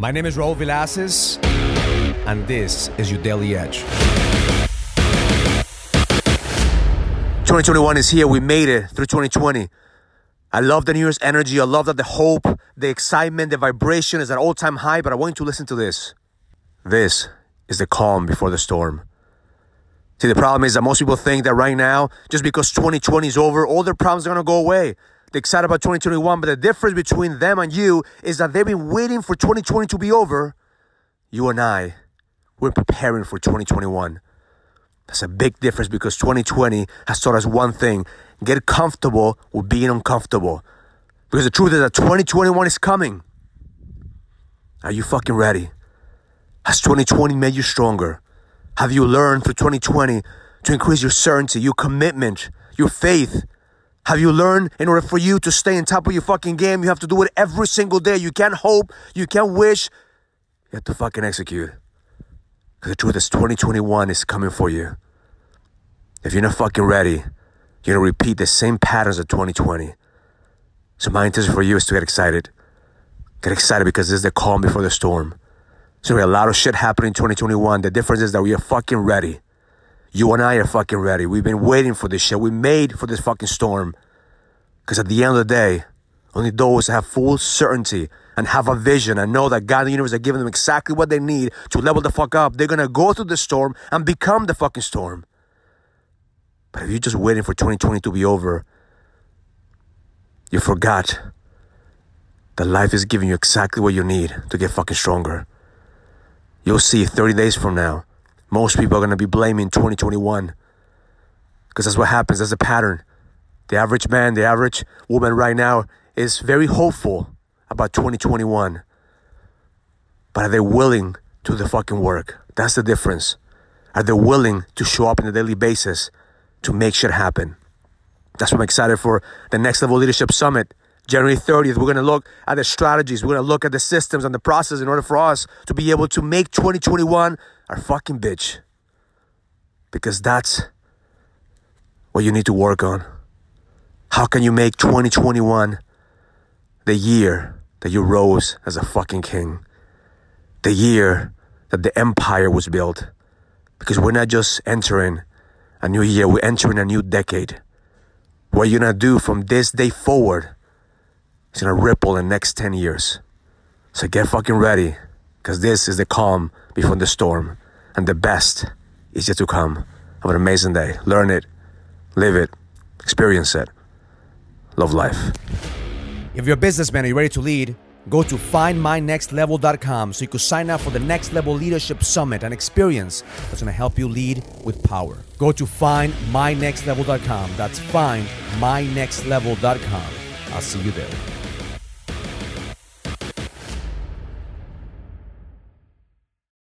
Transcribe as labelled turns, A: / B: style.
A: My name is Raul Villacis, and this is your Daily Edge.
B: 2021 is here. We made it through 2020. I love the New Year's energy. I love that the hope, the excitement, the vibration is at all time high. But I want you to listen to this. This is the calm before the storm. See, the problem is that most people think that right now, just because 2020 is over, all their problems are going to go away. They're excited about 2021, but the difference between them and you is that they've been waiting for 2020 to be over. You and I, we're preparing for 2021. That's a big difference because 2020 has taught us one thing get comfortable with being uncomfortable. Because the truth is that 2021 is coming. Are you fucking ready? Has 2020 made you stronger? Have you learned through 2020 to increase your certainty, your commitment, your faith? Have you learned in order for you to stay on top of your fucking game, you have to do it every single day? You can't hope, you can't wish, you have to fucking execute. Because the truth is, 2021 is coming for you. If you're not fucking ready, you're gonna repeat the same patterns of 2020. So my intention for you is to get excited. Get excited because this is the calm before the storm. So we have a lot of shit happening in 2021. The difference is that we are fucking ready. You and I are fucking ready. We've been waiting for this shit. We made for this fucking storm. Because at the end of the day, only those that have full certainty and have a vision and know that God and the universe are giving them exactly what they need to level the fuck up, they're gonna go through the storm and become the fucking storm. But if you're just waiting for 2020 to be over, you forgot that life is giving you exactly what you need to get fucking stronger. You'll see 30 days from now, most people are going to be blaming 2021 because that's what happens. That's a pattern. The average man, the average woman right now is very hopeful about 2021. But are they willing to the fucking work? That's the difference. Are they willing to show up on a daily basis to make shit happen? That's what I'm excited for the Next Level Leadership Summit. January 30th, we're going to look at the strategies. We're going to look at the systems and the process in order for us to be able to make 2021 our fucking bitch. Because that's what you need to work on. How can you make 2021 the year that you rose as a fucking king? The year that the empire was built. Because we're not just entering a new year, we're entering a new decade. What you're gonna do from this day forward is gonna ripple in the next 10 years. So get fucking ready, because this is the calm before the storm, and the best is yet to come. Have an amazing day. Learn it, live it, experience it. Love life.
A: If you're a businessman and you're ready to lead, go to findmynextlevel.com so you can sign up for the Next Level Leadership Summit, an experience that's going to help you lead with power. Go to findmynextlevel.com. That's findmynextlevel.com. I'll see you there.